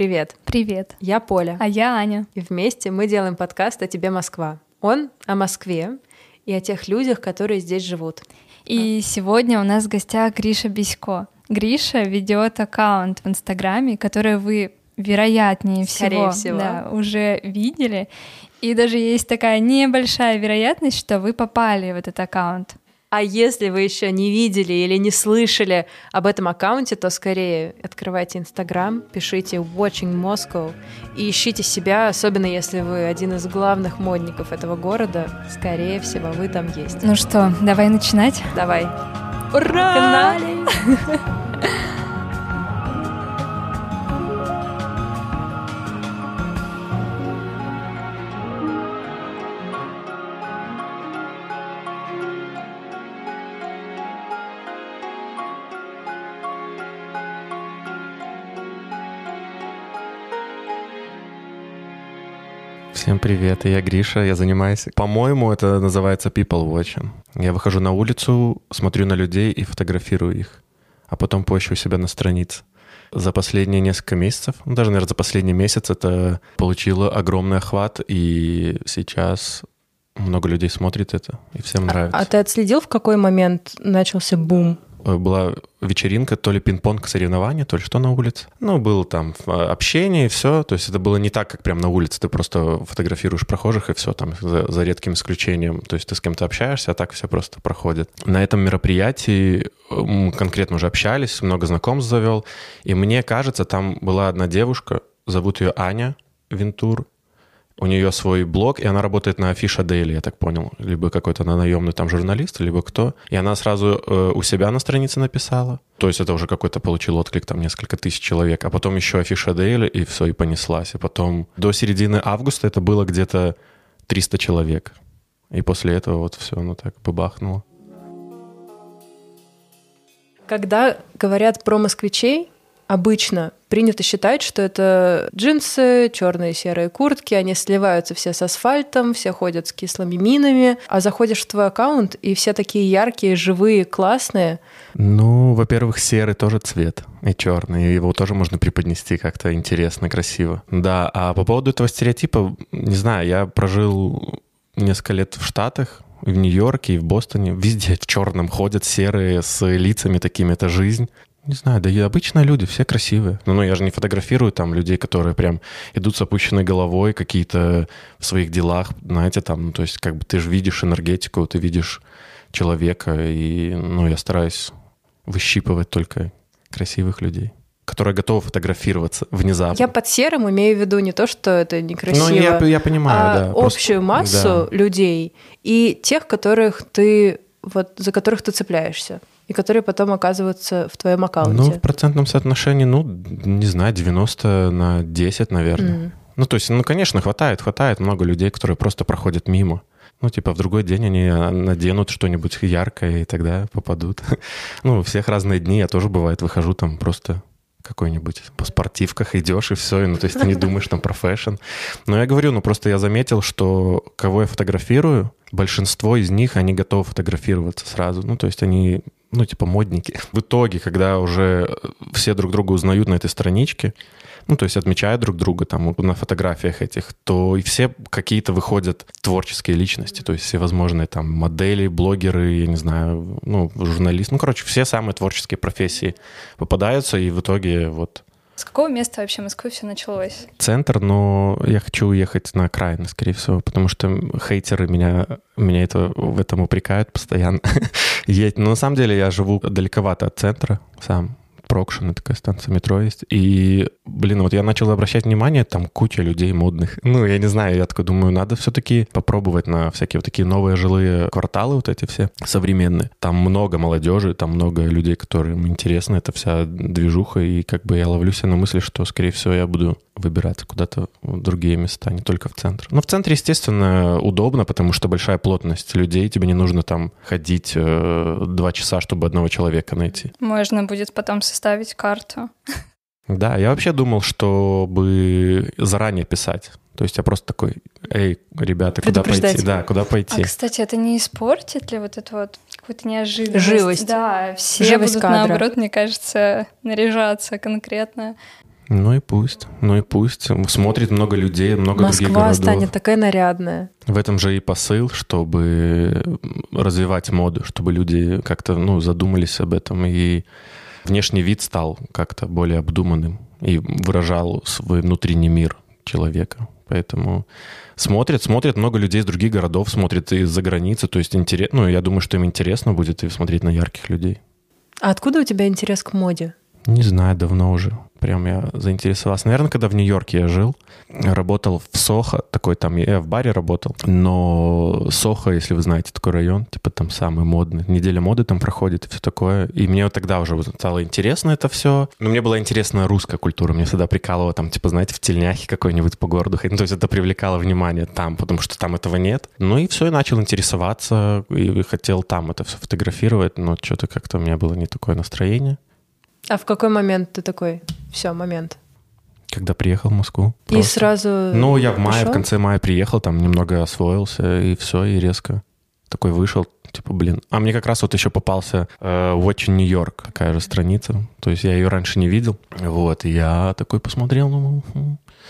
Привет. Привет. Я Поля. А я Аня. И вместе мы делаем подкаст «О тебе, Москва». Он о Москве и о тех людях, которые здесь живут. И сегодня у нас в гостях Гриша Бисько. Гриша ведет аккаунт в Инстаграме, который вы вероятнее Скорее всего, всего. Да, уже видели. И даже есть такая небольшая вероятность, что вы попали в этот аккаунт. А если вы еще не видели или не слышали об этом аккаунте, то скорее открывайте Инстаграм, пишите Watching Moscow и ищите себя, особенно если вы один из главных модников этого города. Скорее всего, вы там есть. Ну что, давай начинать? Давай. Ура! Всем привет, я Гриша, я занимаюсь... По-моему, это называется people watching. Я выхожу на улицу, смотрю на людей и фотографирую их, а потом пощу себя на странице. За последние несколько месяцев, ну, даже, наверное, за последний месяц это получило огромный охват, и сейчас много людей смотрит это, и всем нравится. А ты отследил, в какой момент начался бум? Э, Была вечеринка, то ли пинг-понг соревнования, то ли что на улице. Ну, было там э, общение и все. То есть это было не так, как прям на улице. Ты просто фотографируешь прохожих и все там, за, за редким исключением. То есть ты с кем-то общаешься, а так все просто проходит. На этом мероприятии мы конкретно уже общались, много знакомств завел. И мне кажется, там была одна девушка, зовут ее Аня Вентур. У нее свой блог, и она работает на Афиша Daily, я так понял. Либо какой-то она наемный там журналист, либо кто. И она сразу э, у себя на странице написала. То есть это уже какой-то получил отклик, там несколько тысяч человек. А потом еще Афиша Daily, и все, и понеслась. И потом до середины августа это было где-то 300 человек. И после этого вот все, ну так, бабахнуло. Когда говорят про москвичей, обычно принято считать, что это джинсы, черные серые куртки, они сливаются все с асфальтом, все ходят с кислыми минами, а заходишь в твой аккаунт, и все такие яркие, живые, классные. Ну, во-первых, серый тоже цвет, и черный, его тоже можно преподнести как-то интересно, красиво. Да, а по поводу этого стереотипа, не знаю, я прожил несколько лет в Штатах, и в Нью-Йорке, и в Бостоне. Везде в черном ходят серые с лицами такими, это жизнь. Не знаю, да и обычные люди, все красивые. Ну, ну, я же не фотографирую там людей, которые прям идут с опущенной головой, какие-то в своих делах, знаете, там, ну, то есть как бы ты же видишь энергетику, ты видишь человека, и, ну, я стараюсь выщипывать только красивых людей которые готовы фотографироваться внезапно. Я под серым имею в виду не то, что это некрасиво, Ну, я, я понимаю, а да. общую просто- массу да. людей и тех, которых ты вот за которых ты цепляешься и которые потом оказываются в твоем аккаунте. Ну, в процентном соотношении, ну, не знаю, 90 на 10, наверное. Мгм. Ну, то есть, ну, конечно, хватает, хватает много людей, которые просто проходят мимо. Ну, типа, в другой день они а, наденут что-нибудь яркое, и тогда попадут. Ну, у всех разные дни, я тоже, бывает, выхожу там просто какой-нибудь по спортивках идешь и все, ну, то есть ты не думаешь там про fashion. Но я говорю, ну, просто я заметил, что кого я фотографирую, большинство из них, они готовы фотографироваться сразу. Ну, то есть они, ну, типа модники. В итоге, когда уже все друг друга узнают на этой страничке, ну, то есть отмечают друг друга там на фотографиях этих, то и все какие-то выходят творческие личности, то есть все возможные там модели, блогеры, я не знаю, ну, журналисты, ну, короче, все самые творческие профессии попадаются, и в итоге вот С какого места вообще Москвы все началось? центр, но я хочу уехать на окраины, скорее всего, потому что хейтеры меня, меня это, в этом упрекают постоянно. Но на самом деле я живу далековато от центра сам. Прокшин, такая станция метро есть. И, блин, вот я начал обращать внимание, там куча людей модных. Ну, я не знаю, я такой думаю, надо все-таки попробовать на всякие вот такие новые жилые кварталы вот эти все современные. Там много молодежи, там много людей, которым интересна эта вся движуха, и как бы я ловлю себя на мысли, что, скорее всего, я буду выбираться куда-то в другие места, не только в центр. Но в центре, естественно, удобно, потому что большая плотность людей, тебе не нужно там ходить э, два часа, чтобы одного человека найти. Можно будет потом составить карту. Да, я вообще думал, чтобы заранее писать. То есть я просто такой, эй, ребята, куда пойти? Да, куда А, пойти? кстати, это не испортит ли вот эту вот какую-то неожиданность? Живость. Да, все Живость будут, кадра. наоборот, мне кажется, наряжаться конкретно. Ну и пусть, ну и пусть. Смотрит много людей, много Москва других городов. станет такая нарядная. В этом же и посыл, чтобы развивать моду, чтобы люди как-то ну, задумались об этом, и внешний вид стал как-то более обдуманным и выражал свой внутренний мир человека. Поэтому смотрят, смотрят много людей из других городов, смотрят из-за границы. То есть интерес, ну, я думаю, что им интересно будет и смотреть на ярких людей. А откуда у тебя интерес к моде? Не знаю, давно уже. Прям я заинтересовался. Наверное, когда в Нью-Йорке я жил, работал в Сохо, такой там, я в баре работал, но Сохо, если вы знаете такой район, типа там самый модный, неделя моды там проходит и все такое. И мне вот тогда уже стало интересно это все. Но мне была интересна русская культура, мне всегда прикалывало там, типа, знаете, в тельняхе какой-нибудь по городу ходить. Ну, то есть это привлекало внимание там, потому что там этого нет. Ну и все, и начал интересоваться, и хотел там это все фотографировать, но что-то как-то у меня было не такое настроение. А в какой момент ты такой? Все, момент. Когда приехал в Москву. И просто. сразу. Ну, я в мае, пошел? в конце мая приехал, там немного освоился, и все, и резко такой вышел, типа, блин. А мне как раз вот еще попался э, Watch New York, такая же страница. То есть я ее раньше не видел. Вот, и я такой посмотрел, ну,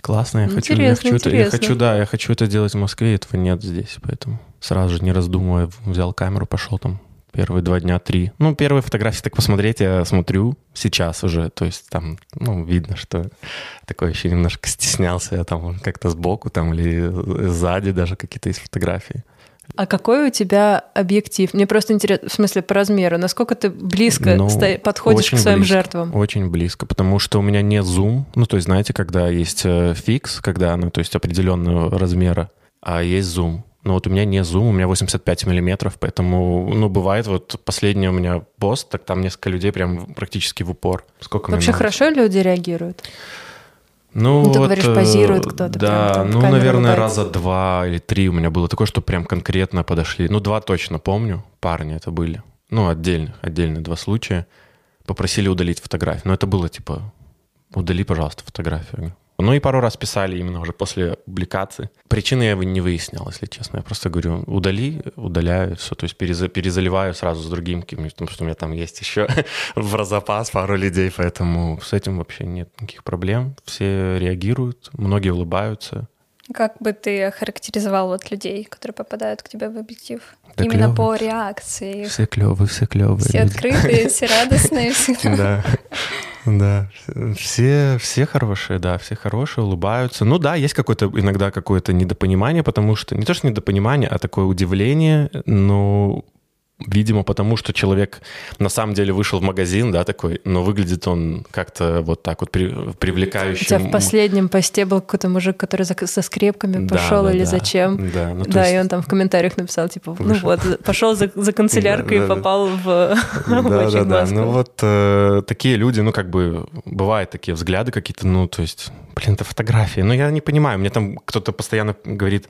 классно, я хочу, я хочу это, я хочу, да, я хочу это делать в Москве, этого нет здесь, поэтому сразу же не раздумывая взял камеру, пошел там Первые два дня, три. Ну, первые фотографии так посмотреть я смотрю сейчас уже. То есть там, ну, видно, что такое еще немножко стеснялся я там как-то сбоку там или сзади даже какие-то есть фотографии. А какой у тебя объектив? Мне просто интересно, в смысле, по размеру. Насколько ты близко ну, подходишь к своим близко, жертвам? Очень близко, потому что у меня не зум. Ну, то есть, знаете, когда есть э, фикс, когда она, то есть, определенного размера, а есть зум. Но вот у меня не зум, у меня 85 миллиметров, поэтому, ну, бывает, вот последний у меня пост, так там несколько людей прям практически в упор. Сколько Вообще хорошо люди реагируют? Ну, ну, ты вот, говоришь, позирует кто-то. Да, прям, ну, наверное, раза два или три у меня было такое, что прям конкретно подошли. Ну, два точно помню, парни это были. Ну, отдельно, отдельно два случая. Попросили удалить фотографию. Но это было типа, удали, пожалуйста, фотографию. Ну и пару раз писали именно уже после публикации. Причины я не выяснял, если честно. Я просто говорю, удали, удаляю все, то есть перезаливаю сразу с другим, потому что у меня там есть еще в запас пару людей, поэтому с этим вообще нет никаких проблем. Все реагируют, многие улыбаются. Как бы ты охарактеризовал вот людей, которые попадают к тебе в объектив? Да Именно клёвые. по реакции. Все клевые, все клевые. Все люди. открытые, все радостные. Да. Да, все, все хорошие, да, все хорошие, улыбаются. Ну да, есть какое-то иногда какое-то недопонимание, потому что не то что недопонимание, а такое удивление, но Видимо, потому что человек на самом деле вышел в магазин, да, такой, но выглядит он как-то вот так вот при, привлекающим. У тебя в последнем посте был какой-то мужик, который за, со скрепками да, пошел да, или да. зачем. Да, ну, да есть... и он там в комментариях написал, типа, ну вот, пошел за, за канцеляркой и попал в Да, да, да. Ну вот э, такие люди, ну как бы, бывают такие взгляды какие-то, ну то есть, блин, это фотографии. Но я не понимаю, мне там кто-то постоянно говорит,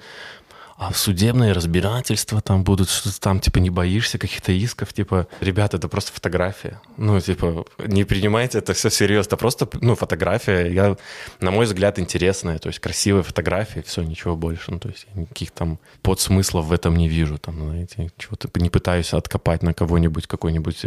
а судебные разбирательства там будут, что там, типа, не боишься каких-то исков, типа, ребята, это просто фотография. Ну, типа, не принимайте это все серьезно, это просто, ну, фотография, я, на мой взгляд, интересная, то есть красивая фотография, все, ничего больше, ну, то есть никаких там подсмыслов в этом не вижу, там, знаете, чего-то не пытаюсь откопать на кого-нибудь, какой-нибудь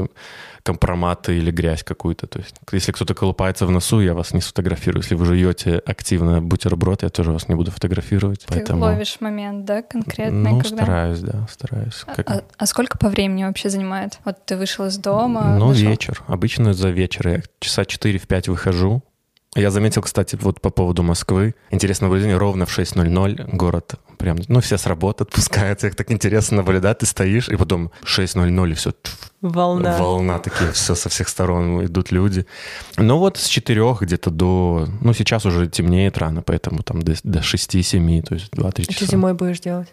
компромат или грязь какую-то, то есть если кто-то колупается в носу, я вас не сфотографирую, если вы жуете активно бутерброд, я тоже вас не буду фотографировать, Ты поэтому... ловишь момент, да? Конкретно? Ну, когда? стараюсь, да, стараюсь. А, как... А, а сколько по времени вообще занимает? Вот ты вышел из дома? Ну, дошел? вечер. Обычно за вечер. Я часа 4-5 выхожу. Я заметил, кстати, вот по поводу Москвы. Интересно наблюдение, ровно в 6.00 город прям, ну, все с работы отпускаются, их так интересно наблюдать, ты стоишь, и потом 6.00 и все. Волна. Волна такие, все со всех сторон идут люди. Ну вот с 4 где-то до, ну сейчас уже темнеет рано, поэтому там до, до 6-7, то есть 2-3 часа. Что зимой будешь делать?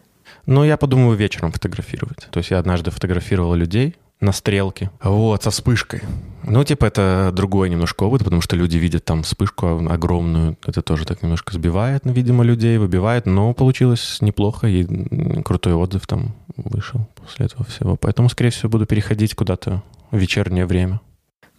Ну, я подумаю вечером фотографировать. То есть я однажды фотографировал людей, на стрелке. Вот, со вспышкой. Ну, типа, это другой немножко опыт, потому что люди видят там вспышку огромную. Это тоже так немножко сбивает, ну, видимо, людей, выбивает. Но получилось неплохо, и крутой отзыв там вышел после этого всего. Поэтому, скорее всего, буду переходить куда-то в вечернее время.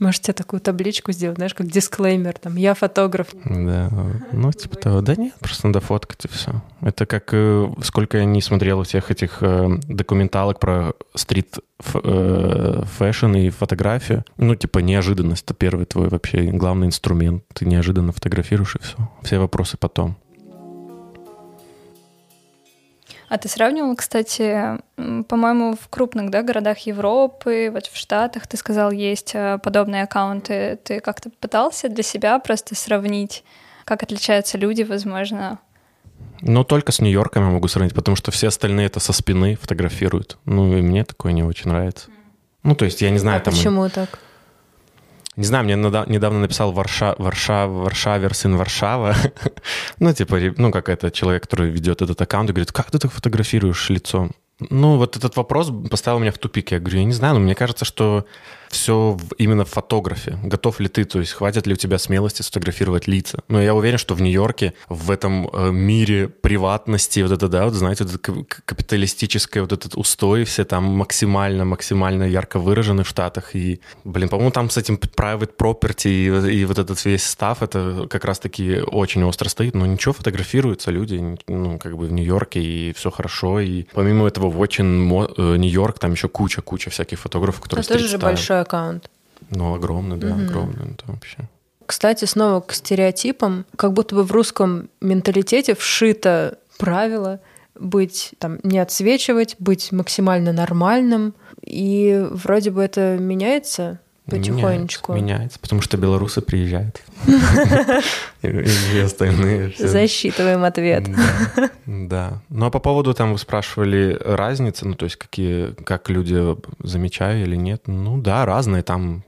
Можете такую табличку сделать, знаешь, как дисклеймер, там, я фотограф. Да, ну, типа того. Да нет, просто надо фоткать и все. Это как, э, сколько я не смотрел всех этих э, документалок про street э, fashion и фотографию. Ну, типа, неожиданность — это первый твой вообще главный инструмент. Ты неожиданно фотографируешь, и все. Все вопросы потом. А ты сравнивал, кстати, по-моему, в крупных да, городах Европы, вот в Штатах, ты сказал, есть э, подобные аккаунты. Ты как-то пытался для себя просто сравнить, как отличаются люди, возможно? Ну, только с Нью-Йорком я могу сравнить, потому что все остальные это со спины фотографируют. Ну, и мне такое не очень нравится. Ну, то есть, я не знаю, а там... почему так? Не знаю, мне недавно написал Варша, Варша, Варшавер, сын Варшава. ну, типа, ну, как это человек, который ведет этот аккаунт и говорит, как ты так фотографируешь лицо? Ну, вот этот вопрос поставил меня в тупик. Я говорю, я не знаю, но мне кажется, что все именно в фотографе. Готов ли ты, то есть хватит ли у тебя смелости сфотографировать лица? Но я уверен, что в Нью-Йорке, в этом э, мире приватности, вот это, да, вот знаете, вот это капиталистическое вот этот устой, все там максимально, максимально ярко выражены в Штатах. И, блин, по-моему, там с этим private property и, и вот этот весь став, это как раз-таки очень остро стоит. Но ничего, фотографируются люди, ну, как бы в Нью-Йорке, и все хорошо. И помимо этого, в очень э, Нью-Йорк, там еще куча-куча всяких фотографов, которые Это тоже же большой аккаунт. Ну, огромный, да, угу. огромный. Это вообще. Кстати, снова к стереотипам. Как будто бы в русском менталитете вшито правило быть там не отсвечивать, быть максимально нормальным. И вроде бы это меняется потихонечку. Меняется, меняется потому что белорусы приезжают. И остальные. Засчитываем ответ. Да. Ну а по поводу там вы спрашивали разницы, ну то есть какие, как люди замечают или нет. Ну да, разные. Там,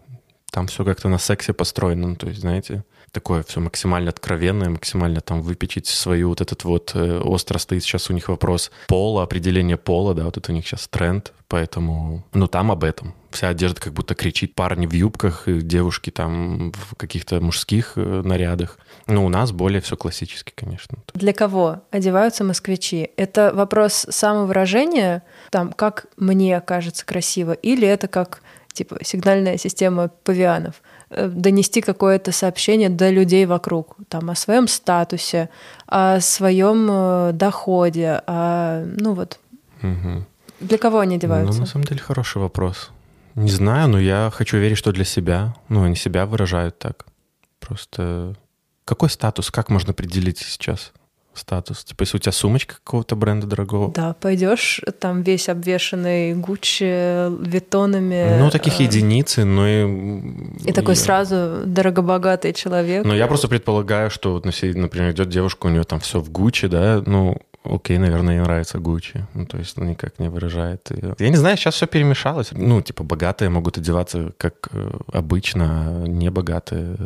там все как-то на сексе построено. Ну, то есть, знаете, такое все максимально откровенное, максимально там выпечить свою вот этот вот э, остро стоит сейчас у них вопрос пола, определение пола, да, вот это у них сейчас тренд, поэтому, ну там об этом. Вся одежда как будто кричит, парни в юбках, девушки там в каких-то мужских э, нарядах. Ну, у нас более все классически, конечно. Для кого одеваются москвичи? Это вопрос самовыражения, там, как мне кажется красиво, или это как типа сигнальная система павианов, э, донести какое-то сообщение до людей вокруг, там, о своем статусе, о своем э, доходе, о, ну вот. Угу. Для кого они одеваются? Ну, на самом деле, хороший вопрос. Не знаю, но я хочу верить, что для себя. Ну, они себя выражают так. Просто какой статус, как можно определить сейчас? статус? Типа, если у тебя сумочка какого-то бренда дорогого? Да, пойдешь там весь обвешанный Гуччи, Витонами. Ну, таких э... единицы, но и... И такой сразу дорогобогатый человек. Ну, я просто предполагаю, что, вот, например, идет девушка, у нее там все в Гуччи, да, ну, окей, наверное, ей нравится Гуччи. Ну, то есть, ну, никак не выражает ее. Я не знаю, сейчас все перемешалось. Ну, типа, богатые могут одеваться как э, обычно, а небогатые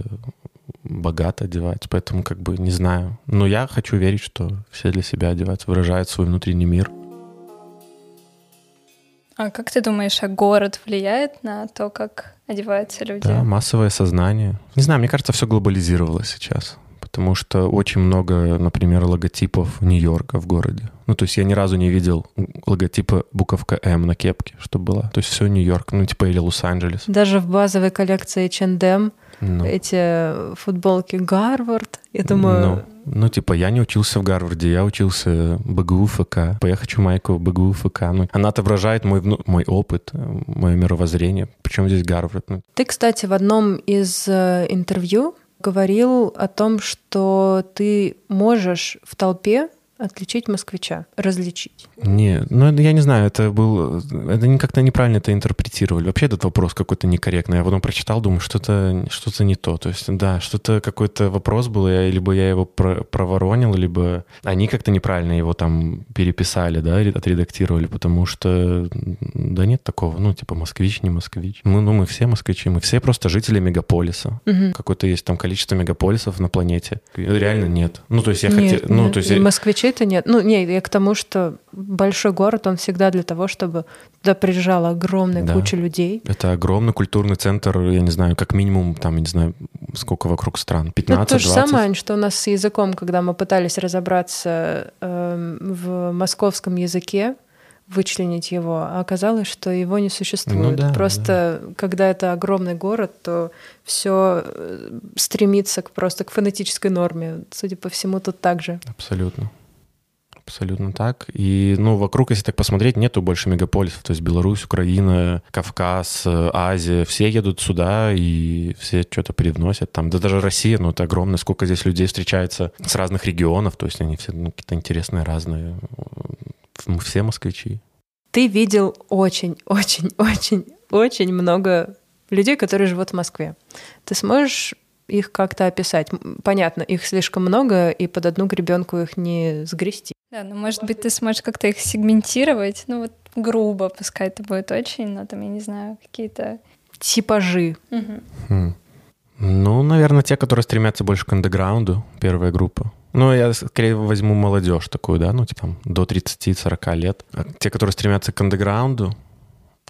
богато одевать, поэтому как бы не знаю. Но я хочу верить, что все для себя одеваются, выражают свой внутренний мир. А как ты думаешь, а город влияет на то, как одеваются люди? Да, массовое сознание. Не знаю, мне кажется, все глобализировалось сейчас потому что очень много, например, логотипов Нью-Йорка в городе. Ну, то есть я ни разу не видел логотипа буковка М на кепке, что было. То есть все Нью-Йорк, ну, типа или Лос-Анджелес. Даже в базовой коллекции H&M ну. эти футболки Гарвард, я думаю... Ну, ну, типа, я не учился в Гарварде, я учился БГУ ФК. Я хочу майку БГУ ФК. Ну, она отображает мой, мой опыт, мое мировоззрение. Причем здесь Гарвард? Ну. Ты, кстати, в одном из э, интервью говорил о том, что ты можешь в толпе отличить москвича, различить? Не, ну я не знаю, это был, это как-то неправильно это интерпретировали. Вообще этот вопрос какой-то некорректный. Я потом прочитал, думаю, что-то что не то. То есть, да, что-то какой-то вопрос был, я, либо я его про проворонил, либо они как-то неправильно его там переписали, да, отредактировали, потому что, да нет такого, ну, типа, москвич, не москвич. Мы, ну, мы все москвичи, мы все просто жители мегаполиса. Угу. Какое-то есть там количество мегаполисов на планете. Реально нет. Ну, то есть я хотел... Ну, то есть... Москвичи вообще-то нет. Ну, не, я к тому, что большой город, он всегда для того, чтобы туда приезжала огромная да. куча людей. Это огромный культурный центр, я не знаю, как минимум, там, я не знаю, сколько вокруг стран, 15-20. Ну, то же самое, что у нас с языком, когда мы пытались разобраться э, в московском языке, вычленить его, а оказалось, что его не существует. Ну да, просто когда это огромный город, то все стремится к, просто к фонетической норме. Судя по всему, тут так же. Абсолютно. Абсолютно так. И, ну, вокруг, если так посмотреть, нету больше мегаполисов. То есть Беларусь, Украина, Кавказ, Азия, все едут сюда и все что-то привносят там. Да даже Россия, ну, это огромное. Сколько здесь людей встречается с разных регионов. То есть они все ну, какие-то интересные, разные. Мы все москвичи. Ты видел очень, очень, очень, очень много людей, которые живут в Москве. Ты сможешь их как-то описать. Понятно, их слишком много, и под одну гребенку их не сгрести. Да, ну, может быть, ты сможешь как-то их сегментировать, ну, вот грубо, пускай это будет очень, но там, я не знаю, какие-то... Типажи. Угу. Хм. Ну, наверное, те, которые стремятся больше к андеграунду, первая группа. Ну, я скорее возьму молодежь такую, да, ну, типа там, до 30-40 лет. А те, которые стремятся к андеграунду,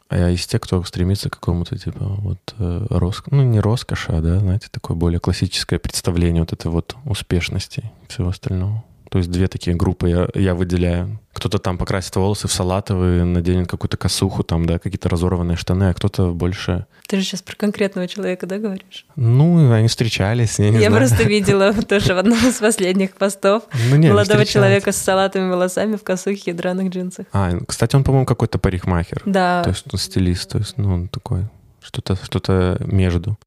а из тех, кто стремится к какому-то, типа, вот, э, рос... ну, не роскоши, а, да, знаете, такое более классическое представление вот этой вот успешности и всего остального. То есть две такие группы я, я выделяю. Кто-то там покрасит волосы в салатовые, наденет какую-то косуху, там, да, какие-то разорванные штаны, а кто-то больше... Ты же сейчас про конкретного человека, да, говоришь? Ну, они встречались, я не Я знаю. просто видела тоже в одном из последних постов Ну, не, молодого человека с салатовыми волосами в косухе и драных джинсах. А, кстати, он, по-моему, какой-то парикмахер. Да, То есть он стилист, то есть, ну, он такой, что-то что между.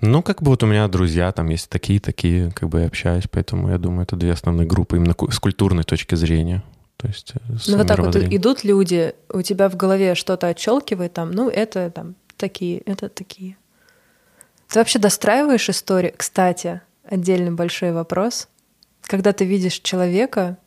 Ну, как бы вот у меня друзья там есть такие, такие, как бы я общаюсь, поэтому я думаю, это две основные группы именно с культурной точки зрения. То есть э, ну вот так вот идут люди, у тебя в голове что-то отщелкивает там, ну это там такие, это такие. Ты вообще достраиваешь историю? Кстати, отдельный большой вопрос. Когда ты видишь человека,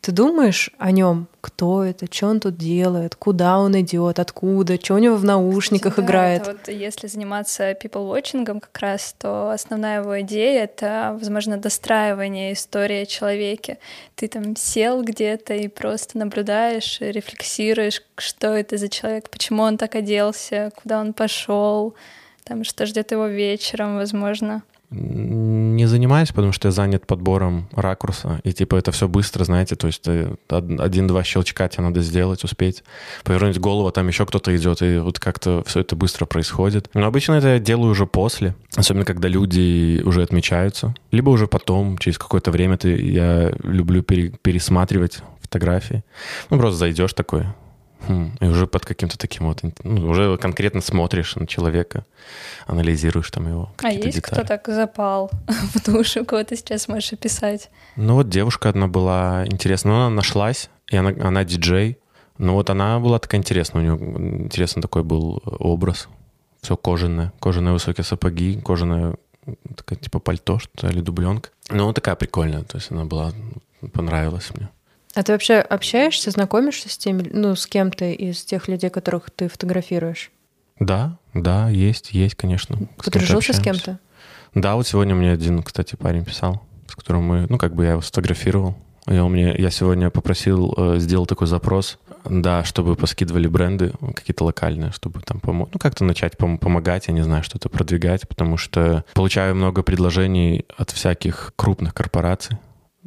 ты думаешь о нем, кто это, что он тут делает, куда он идет, откуда, что у него в наушниках Да, играет. это вот если заниматься people watching как раз, то основная его идея — это, возможно, достраивание истории о человеке. Ты там сел где-то и просто наблюдаешь, и рефлексируешь, что это за человек, почему он так оделся, куда он пошел, там, что ждет его вечером, возможно. Не занимаюсь, потому что я занят подбором ракурса, и типа это все быстро, знаете, то есть од- один-два щелчка тебе надо сделать, успеть, повернуть голову, а там еще кто-то идет, и вот как-то все это быстро происходит. Но обычно это я делаю уже после, особенно когда люди уже отмечаются, либо уже потом, через какое-то время ты, я люблю пере- пересматривать фотографии. Ну, просто зайдешь такой, и уже под каким-то таким вот, ну, уже конкретно смотришь на человека, анализируешь там его А есть детали. кто так запал в душу, кого ты сейчас можешь описать? Ну вот девушка одна была интересная, но она нашлась, и она, она диджей. Ну вот она была такая интересная, у нее интересный такой был образ. Все кожаное, кожаные высокие сапоги, кожаное такая типа пальто, что ли, дубленка. Ну такая прикольная, то есть она была, понравилась мне. А ты вообще общаешься, знакомишься с теми, ну, с кем-то из тех людей, которых ты фотографируешь? Да, да, есть, есть, конечно. С Подружился с кем-то? Да, вот сегодня мне один, кстати, парень писал, с которым мы, ну, как бы я его сфотографировал. И он мне, я сегодня попросил, э, сделал такой запрос, да, чтобы поскидывали бренды какие-то локальные, чтобы там помочь, ну, как-то начать пом- помогать, я не знаю, что-то продвигать, потому что получаю много предложений от всяких крупных корпораций,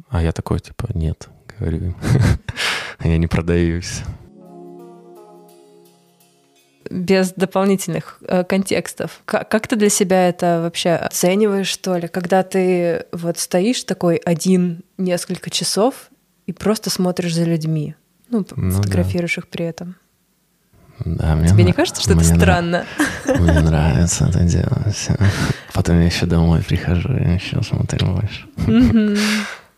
а я такой, типа, нет, я не продаюсь. без дополнительных э, контекстов. Как, как ты для себя это вообще оцениваешь, что ли? Когда ты вот стоишь такой один несколько часов и просто смотришь за людьми, ну, Ну да. фотографируешь их при этом. Да, мне Тебе не кажется, что это странно? Мне нравится это делать. Потом я еще домой прихожу и еще смотрю больше.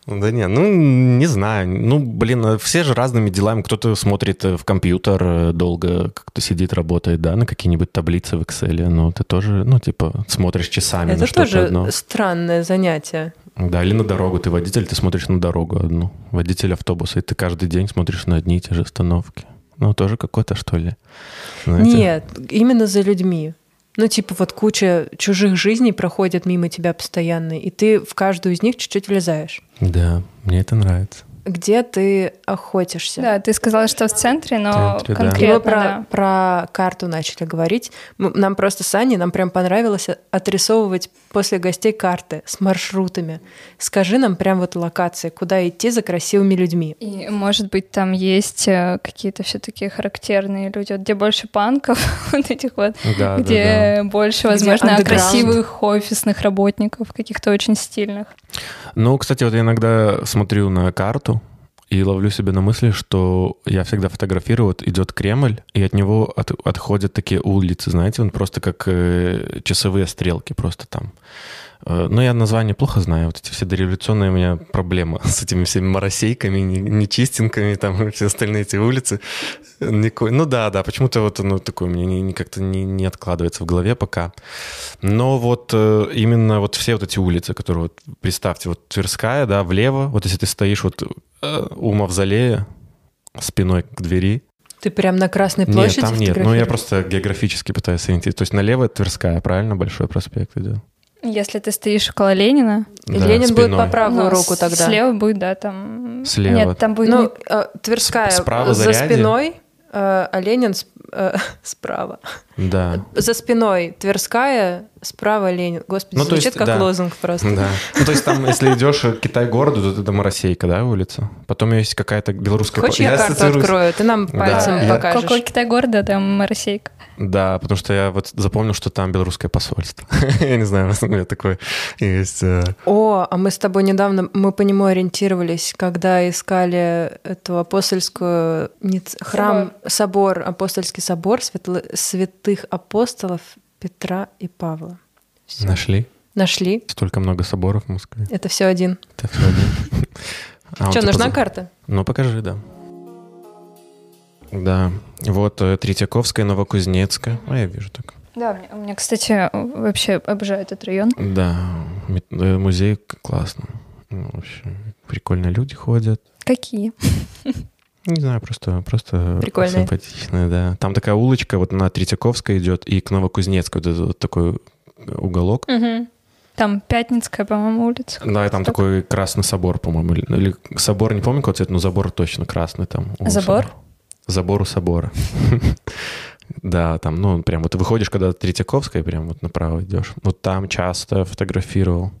Да не, ну не знаю. Ну, блин, а все же разными делами. Кто-то смотрит э, в компьютер э, долго, кто сидит, работает, да, на какие-нибудь таблицы в Excel. Ну, ты тоже, ну, типа, смотришь часами на Это что-то тоже одно. странное занятие. Да, или на дорогу. Ты водитель, ты смотришь на дорогу одну. Водитель автобуса, и ты каждый день смотришь на одни и те же остановки. Ну, тоже какой-то, что ли? Знаете? Нет, именно за людьми. Ну, типа, вот куча чужих жизней проходит мимо тебя постоянно, и ты в каждую из них чуть-чуть влезаешь. Да, мне это нравится. Где ты охотишься. Да, ты сказала, что в центре, но центре, да. И конкретно, мы про, да. про карту начали говорить. Нам просто с Аней, нам прям понравилось отрисовывать после гостей карты с маршрутами. Скажи нам прям вот локации, куда идти за красивыми людьми. И, может быть, там есть э, какие-то все-таки характерные люди, вот где больше панков, вот этих вот, Да, да, где больше, возможно, underground. красивых офисных работников, каких-то очень стильных. Ну, кстати, вот я иногда смотрю на карту и ловлю себя на мысли, что я всегда фотографирую, вот идет Кремль, и от него от- отходят такие улицы, знаете, он просто как э, часовые стрелки, просто там. Э, Ну, я название плохо знаю, вот эти все дореволюционные у меня проблемы с этими всеми моросейками, не- нечистинками, там, и все остальные эти улицы. Ну да, да, почему-то вот оно такое у меня не, как-то не, не откладывается в голове пока. Но вот э, именно вот все вот эти улицы, которые вот, представьте, вот Тверская, да, влево, вот если ты стоишь вот э, у мавзолея спиной к двери, Ты прям на Красной нет, площади там нет, ну я просто географически пытаюсь сориентироваться. То есть налево Тверская, правильно, Большой проспект идет. Если ты стоишь около Ленина, И Да, Ленин будет спиной. по правую ну, руку тогда. Слева будет, да, там... Слева. Нет, там будет... Ну, не- э, Тверская справа за Зарядье. спиной, э, а Ленин с- э, справа. Да. За спиной Тверская, справа Ленин. Господи, Ну, то звучит есть, как да. лозунг просто. Да. Ну, то есть там, если идешь к Китай-городу, то это Моросейка, да, улица? Потом есть какая-то белорусская... Хочешь, я, карту ассоциируюсь- открою? Ты нам Да, пальцем я- покажешь. Какой Китай города, там Моросейка. Да, потому что я вот запомнил, что там белорусское посольство. я не знаю, у меня такой есть... э, О, а мы с тобой недавно, мы по нему ориентировались, когда искали эту апостольскую не ц- храм, собор, апостольский собор светлы- святых апостолов Петра и Павла. Всё. Нашли? Нашли. Столько много соборов в Москве. Это все один. Это всё один. А, Что, нужна карта? Ну, покажи, да. Да, вот э, Третьяковская, Новокузнецкая. А я вижу так. Да, у меня, кстати, вообще обожаю этот район. Да, э, музей классно. Ну, вообще, прикольно люди ходят. Какие? Не знаю, просто, просто Прикольные. симпатичные, да. Там такая улочка вот на Третьяковской идет и к Новокузнецкой вот вот такой уголок. Мгм. Там Пятницкая, по-моему, улица. Да, и там Так. такой красный собор, по-моему. Или, или собор, не помню какой цвет, но забор точно красный там. у Забор? собора. Забор у собора. Да, там, ну, прям вот выходишь, когда от Третьяковской, прям вот направо идешь. Вот там часто фотографировал.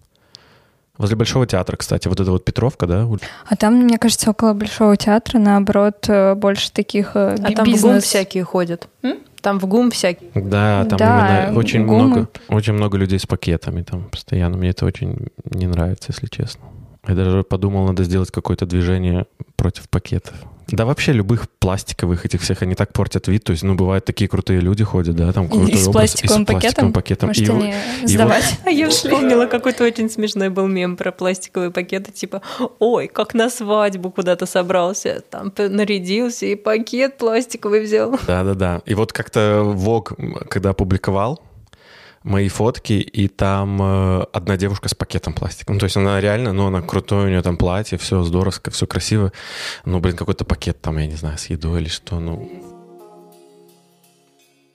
Возле Большого театра, кстати, вот это вот Петровка, да? А там, мне кажется, около Большого театра, наоборот, э, больше таких э, А би- там в ГУМ бизнес... всякие ходят. М? Там в ГУМ всякие. Да, там Да, именно очень гумы. много, очень много людей с пакетами там постоянно. Мне это очень не нравится, если честно. Я даже подумал, надо сделать какое-то движение против пакетов. Да вообще любых пластиковых этих всех, они так портят вид. То есть, ну, бывают такие крутые люди ходят, да, там крутой и с образ, пластиковым и с пластиковым пакетом. Может, И его- они его- сдавать? А я вспомнила, какой-то очень смешной был мем про пластиковые пакеты, типа, ой, как на свадьбу куда-то собрался, там нарядился и пакет пластиковый взял. Да-да-да. И вот как-то Вог, когда опубликовал мои фотки, и там э, одна девушка с пакетом пластика. Ну, то есть она реально, ну, она крутое, у нее там платье, все здорово, все красиво. Ну, блин, какой-то пакет там, я не знаю, с едой или что, ну...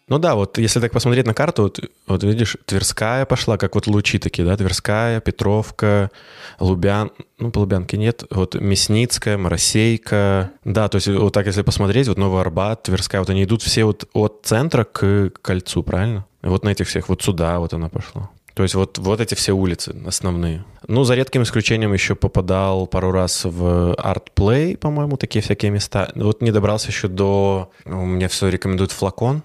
Ну да, вот если так посмотреть на карту, вот, вот видишь, Тверская пошла, как вот лучи такие, да, Тверская, Петровка, Лубян, ну, по Лубянке нет, вот Мясницкая, Моросейка, да, то есть вот так если посмотреть, вот Новый Арбат, Тверская, вот они идут все вот от центра к кольцу, правильно? Вот на этих всех, вот сюда вот она пошла. То есть вот, вот эти все улицы основные. Ну, за редким исключением еще попадал пару раз в Art Play, по-моему, такие всякие места. Вот не добрался еще до... Мне все рекомендуют флакон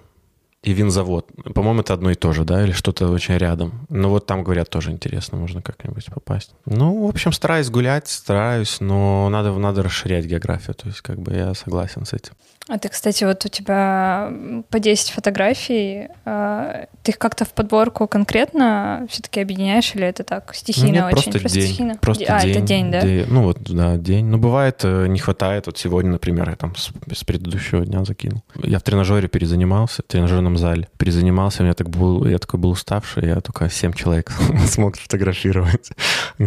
и винзавод. По-моему, это одно и то же, да, или что-то очень рядом. Ну, вот там, говорят, тоже интересно, можно как-нибудь попасть. Ну, в общем, стараюсь гулять, стараюсь, но надо, надо расширять географию, то есть как бы я согласен с этим. А ты, кстати, вот у тебя по 10 фотографий, а, ты их как-то в подборку конкретно все-таки объединяешь, или это так, стихийно Ну, нет, очень? просто день. стихийно? Просто а, день. это день, да? Де- ну вот, да, день. Ну, бывает, э, не хватает. Вот сегодня, например, я там с, с предыдущего дня закинул. Я в тренажере перезанимался, в тренажерном зале. Перезанимался, у меня так был, я такой был уставший, я только 7 человек смог фотографировать.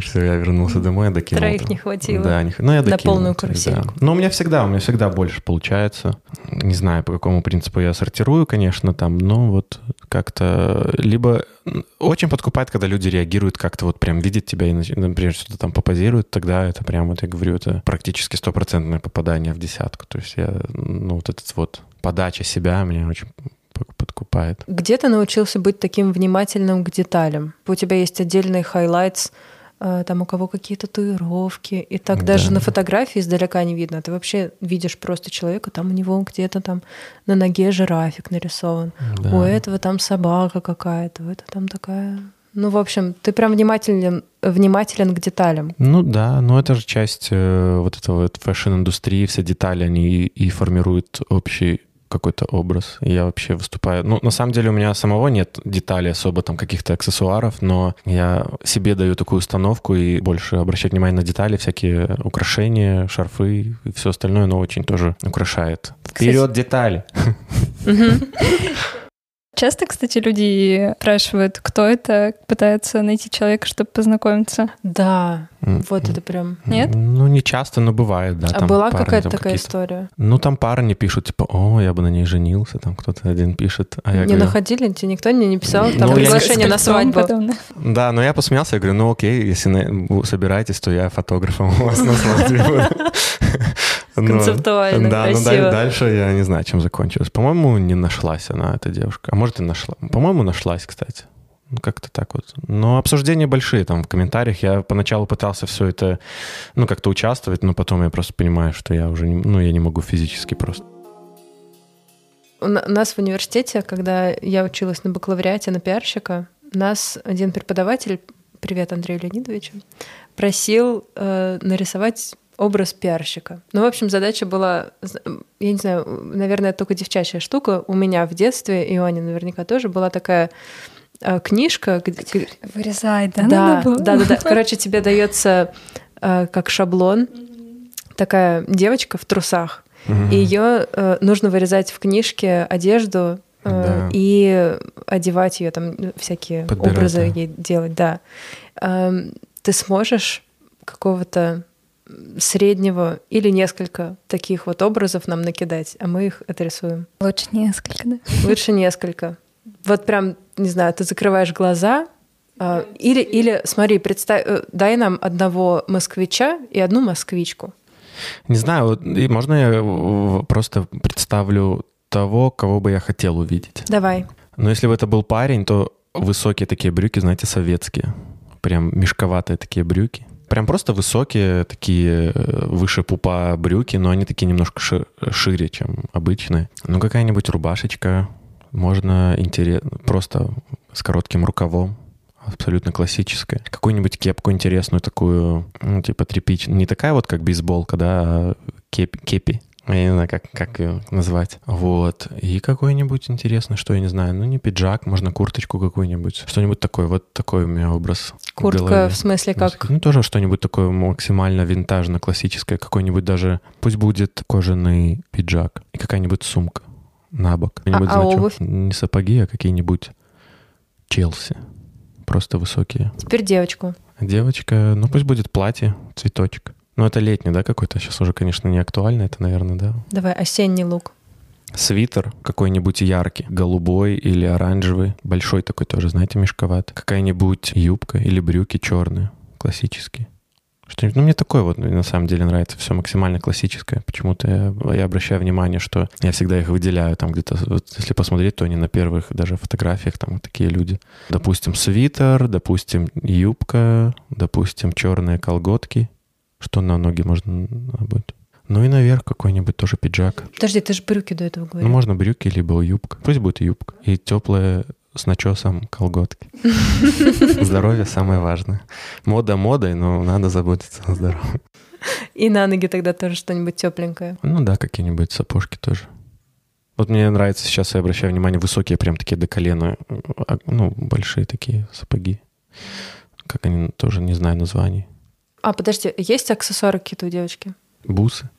Все, я вернулся домой, я докинул. Троих не хватило. Да, не, ну я На докинул. полную то есть, да. Но у меня всегда, у меня всегда больше получается. Не знаю, по какому принципу я сортирую, конечно, там, но вот как-то либо очень подкупает, когда люди реагируют как-то вот прям видят тебя и, например, что-то там попозируют, тогда это прям, вот я говорю, это практически стопроцентное попадание в десятку. То есть я, ну, вот этот вот подача себя меня очень подкупает. Где ты научился быть таким внимательным к деталям? У тебя есть отдельный highlights, э, там у кого какие татуировки, и так Да. даже на фотографии издалека не видно. Ты вообще видишь просто человека, там у него где-то там на ноге жирафик нарисован, Да. у этого там собака какая-то, у этого там такая... Ну, в общем, ты прям внимателен, внимателен к деталям. Ну да, но это же часть э, вот этого вот fashion-индустрии, все детали, они и, и формируют общий какой-то образ. И я вообще выступаю... Ну, на самом деле у меня самого нет деталей особо, там, каких-то аксессуаров, но я себе даю такую установку и больше обращать внимание на детали, всякие украшения, шарфы и все остальное, но очень тоже украшает. Вперед детали! Часто, кстати, люди спрашивают, кто это, пытаются найти человека, чтобы познакомиться. Да, М, вот это прям... Нет? Ну, не часто, но бывает, да. а там была парни какая-то там такая какие-то. история? Ну, там парни пишут, типа, о, я бы на ней женился, там кто-то один пишет. А я не говорю, находили? Тебе никто не, не писал? Там Ну, приглашение на свадьбу. потом, да. Да, но я посмеялся, я говорю, ну окей, если на- собираетесь, то я фотографом у вас на свадьбе Ну, Концептуально, Да, ну красиво. даль- дальше я не знаю, чем закончилось. По-моему, не нашлась она, эта девушка. А может и нашла. По-моему, нашлась, кстати. Ну, как-то так вот. Но обсуждения большие там в комментариях. Я поначалу пытался все это, ну, как-то участвовать, но потом я просто понимаю, что я уже, не, ну, я не могу физически просто. У нас в университете, когда я училась на бакалавриате на пиарщика, нас один преподаватель, привет Андрею Леонидовичу, просил э, нарисовать образ пиарщика. Ну, в общем, задача была, я не знаю, наверное, только девчачья штука. У меня в детстве, и у Ани наверняка тоже, была такая э, книжка, где- Вырезать, да, да, да, да, да. Короче, тебе дается э, как шаблон такая девочка в трусах, и ее э, нужно вырезать в книжке одежду э, Да. и одевать ее там всякие Подбирать, образы да. ей делать, да. Ты сможешь какого-то среднего или несколько таких вот образов нам накидать, а мы их отрисуем. Лучше несколько, да. Лучше несколько. Вот прям, не знаю, ты закрываешь глаза, а, или, или смотри, представь, э, дай нам одного москвича и одну москвичку. Не знаю, вот, и можно я просто представлю того, кого бы я хотел увидеть? Давай. Но если бы это был парень, то высокие такие брюки, знаете, советские. Прям мешковатые такие брюки. Прям просто высокие, такие э, выше пупа брюки, но они такие немножко ши- шире, чем обычные. Ну, какая-нибудь рубашечка, можно интерес... просто с коротким рукавом, абсолютно классическая. Какую-нибудь кепку интересную такую, ну, типа тряпичную. Не такая вот, как бейсболка, да, а кеп- кепи. Я не знаю, как, как ее назвать. Вот. И какой-нибудь интересный, что я не знаю. Ну, не пиджак, можно курточку какую-нибудь. Что-нибудь такое. Вот такой у меня образ. в Куртка голове. в смысле как? Ну, тоже что-нибудь такое максимально винтажно-классическое. Какой-нибудь даже... Пусть будет кожаный пиджак и какая-нибудь сумка на бок. Какой-нибудь а обувь? Не сапоги, а какие-нибудь Челси. Просто высокие. Теперь девочку. А Девочка, ну пусть будет платье, цветочек. Ну это летний, да, какой-то? Сейчас уже, конечно, не актуально это, наверное, да. Давай, осенний лук. Свитер какой-нибудь яркий, голубой или оранжевый, большой такой тоже, знаете, мешковатый. Какая-нибудь юбка или брюки черные, классические. Что-нибудь, ну, мне такое вот на самом деле нравится, все максимально классическое. Почему-то я, я обращаю внимание, что я всегда их выделяю там где-то, вот если посмотреть, то они на первых даже фотографиях там вот такие люди. Допустим, свитер, допустим, юбка, допустим, черные колготки, что на ноги можно обуть. Ну и наверх какой-нибудь тоже пиджак. Подожди, ты же брюки до этого Ну, говорил. можно брюки, либо юбка. Пусть будет юбка. И теплые с начесом колготки. Здоровье самое важное. Мода модой, но надо заботиться о здоровье. И на ноги тогда тоже что-нибудь тепленькое. Ну да, какие-нибудь сапожки тоже. Вот мне нравится сейчас, я обращаю внимание, высокие прям такие до колена, а, ну, большие такие сапоги. Как они, тоже не знаю названий. А, подожди, есть аксессуары какие-то у девочки? Бусы.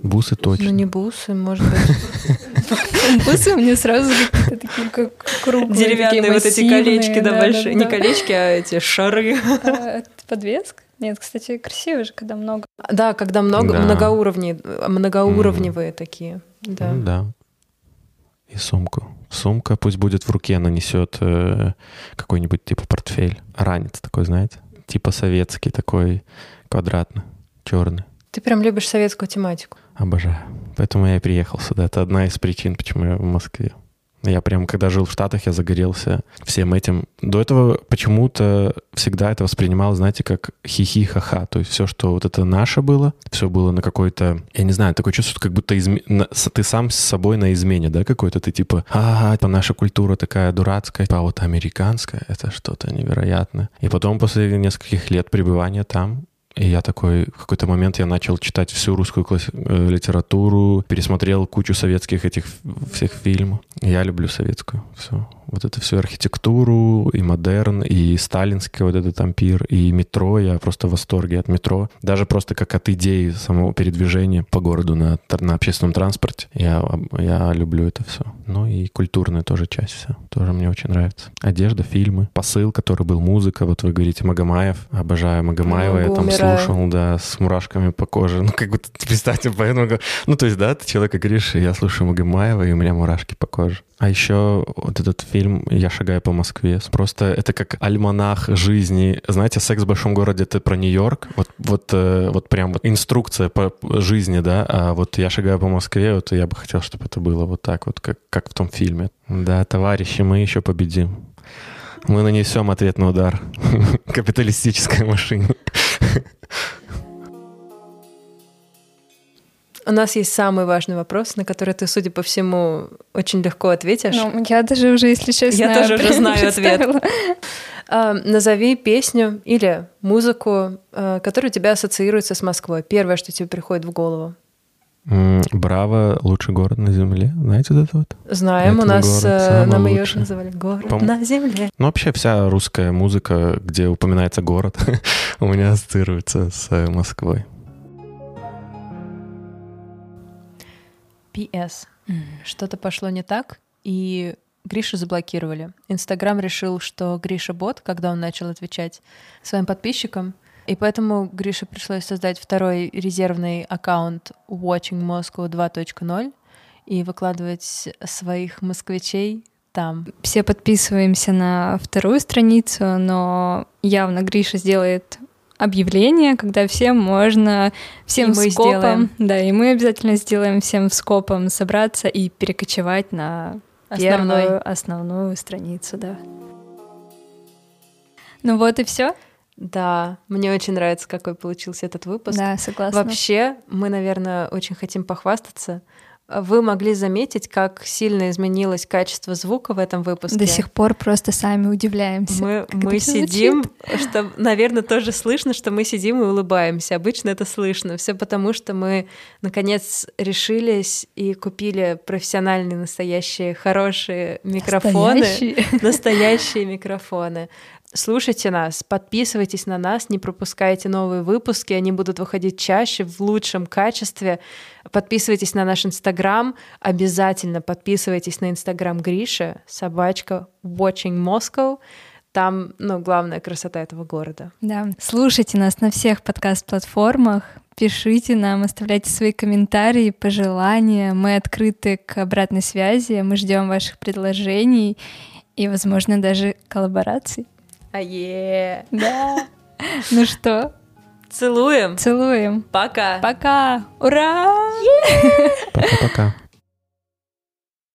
Бусы точно. Ну, не бусы, может быть. Бусы у меня сразу какие-то такие как круглые, Деревянные вот эти колечки, да, да, большие. да, Не да. колечки, а эти шары. А, Подвеска? Нет, кстати, красиво же, когда много. Да, когда много, Да. многоуровневые, многоуровневые такие. Да. Ну да. И сумку. Сумка пусть будет в руке, она несет э, какой-нибудь типа портфель. Ранец такой, знаете? Типа советский такой, квадратный, черный. Ты прям любишь советскую тематику. Обожаю. Поэтому я и приехал сюда. Это одна из причин, почему я в Москве. Я прям, когда жил в Штатах, я загорелся всем этим. До этого почему-то всегда это воспринимал, знаете, как хихи-ха-ха. То есть все, что вот это наше было, все было на какой-то, я не знаю, такое чувство, как будто изме- ты сам с собой на измене, да, какой-то. Ты типа, ага, это наша культура такая дурацкая, а вот американская, это что-то невероятное. И потом после нескольких лет пребывания там, и я такой, в какой-то момент я начал читать всю русскую класс- э, литературу, пересмотрел кучу советских этих всех фильмов. Я люблю советскую. Все. Вот это всю архитектуру, и модерн, и сталинский вот этот ампир, и метро. Я просто в восторге от метро. Даже просто как от идеи самого передвижения по городу на, на общественном транспорте. Я, я люблю это все. Ну и культурная тоже часть вся. Тоже мне очень нравится. Одежда, фильмы, посыл, который был, музыка. Вот вы говорите Магомаев. Обожаю Магомаева. Я там умираю. слушал, да, с мурашками по коже. Ну, как будто, представьте, поэтому... Ну, то есть, да, ты человек, говоришь, я слушаю Магомаева, и у меня мурашки по коже. А еще вот этот фильм «Я шагаю по Москве». Просто это как альманах жизни. Знаете, «Секс в большом городе» — это про Нью-Йорк. Вот, вот, э, вот прям вот инструкция по жизни, да. А вот «Я шагаю по Москве», вот я бы хотел, чтобы это было вот так вот, как, как в том фильме. Да, товарищи, мы еще победим. Мы нанесем ответный удар капиталистической машине. У нас есть самый важный вопрос, на который ты, судя по всему, очень легко ответишь. Ну, я даже уже, если честно, Я тоже уже знаю ответ. А, назови песню или музыку, а, которая у тебя ассоциируется с Москвой. Первое, что тебе приходит в голову. Браво, лучший город на земле. Знаете вот это вот? Знаем, у Это нас город э, нам ее же называли город Пом- на земле. Ну, вообще вся русская музыка, где упоминается город, у меня ассоциируется с э, Москвой. П.С. Что-то пошло не так, и Гришу заблокировали. Инстаграм решил, что Гриша бот, когда он начал отвечать своим подписчикам, и поэтому Грише пришлось создать второй резервный аккаунт Watching Moscow 2.0 и выкладывать своих москвичей там. Все подписываемся на вторую страницу, но явно Гриша сделает объявление, когда всем можно, всем И мы скопом, сделаем. да, и мы обязательно сделаем всем скопом собраться и перекочевать на Основной. первую основную страницу, да. Ну вот и все. Да, мне очень нравится, какой получился этот выпуск. Да, согласна. Вообще, мы, наверное, очень хотим похвастаться. Вы могли заметить, как сильно изменилось качество звука в этом выпуске. До сих пор просто сами удивляемся. Мы, мы всё звучит. сидим, что, наверное, тоже слышно, что мы сидим и улыбаемся. Обычно это слышно. Все потому, что мы, наконец, решились и купили профессиональные, настоящие, хорошие микрофоны. Настоящие. Настоящие микрофоны. Слушайте нас, подписывайтесь на нас, не пропускайте новые выпуски, они будут выходить чаще, в лучшем качестве. Подписывайтесь на наш Инстаграм, обязательно подписывайтесь на Инстаграм Гриша, собачка Watching Moscow. Там, ну, главная красота этого города. Да. Слушайте нас на всех подкаст-платформах, пишите нам, оставляйте свои комментарии, пожелания. Мы открыты к обратной связи, мы ждем ваших предложений и, возможно, даже коллабораций. Ае! Да. Ну что, Целуем! целуем. Пока! Пока. Ура! Пока-пока.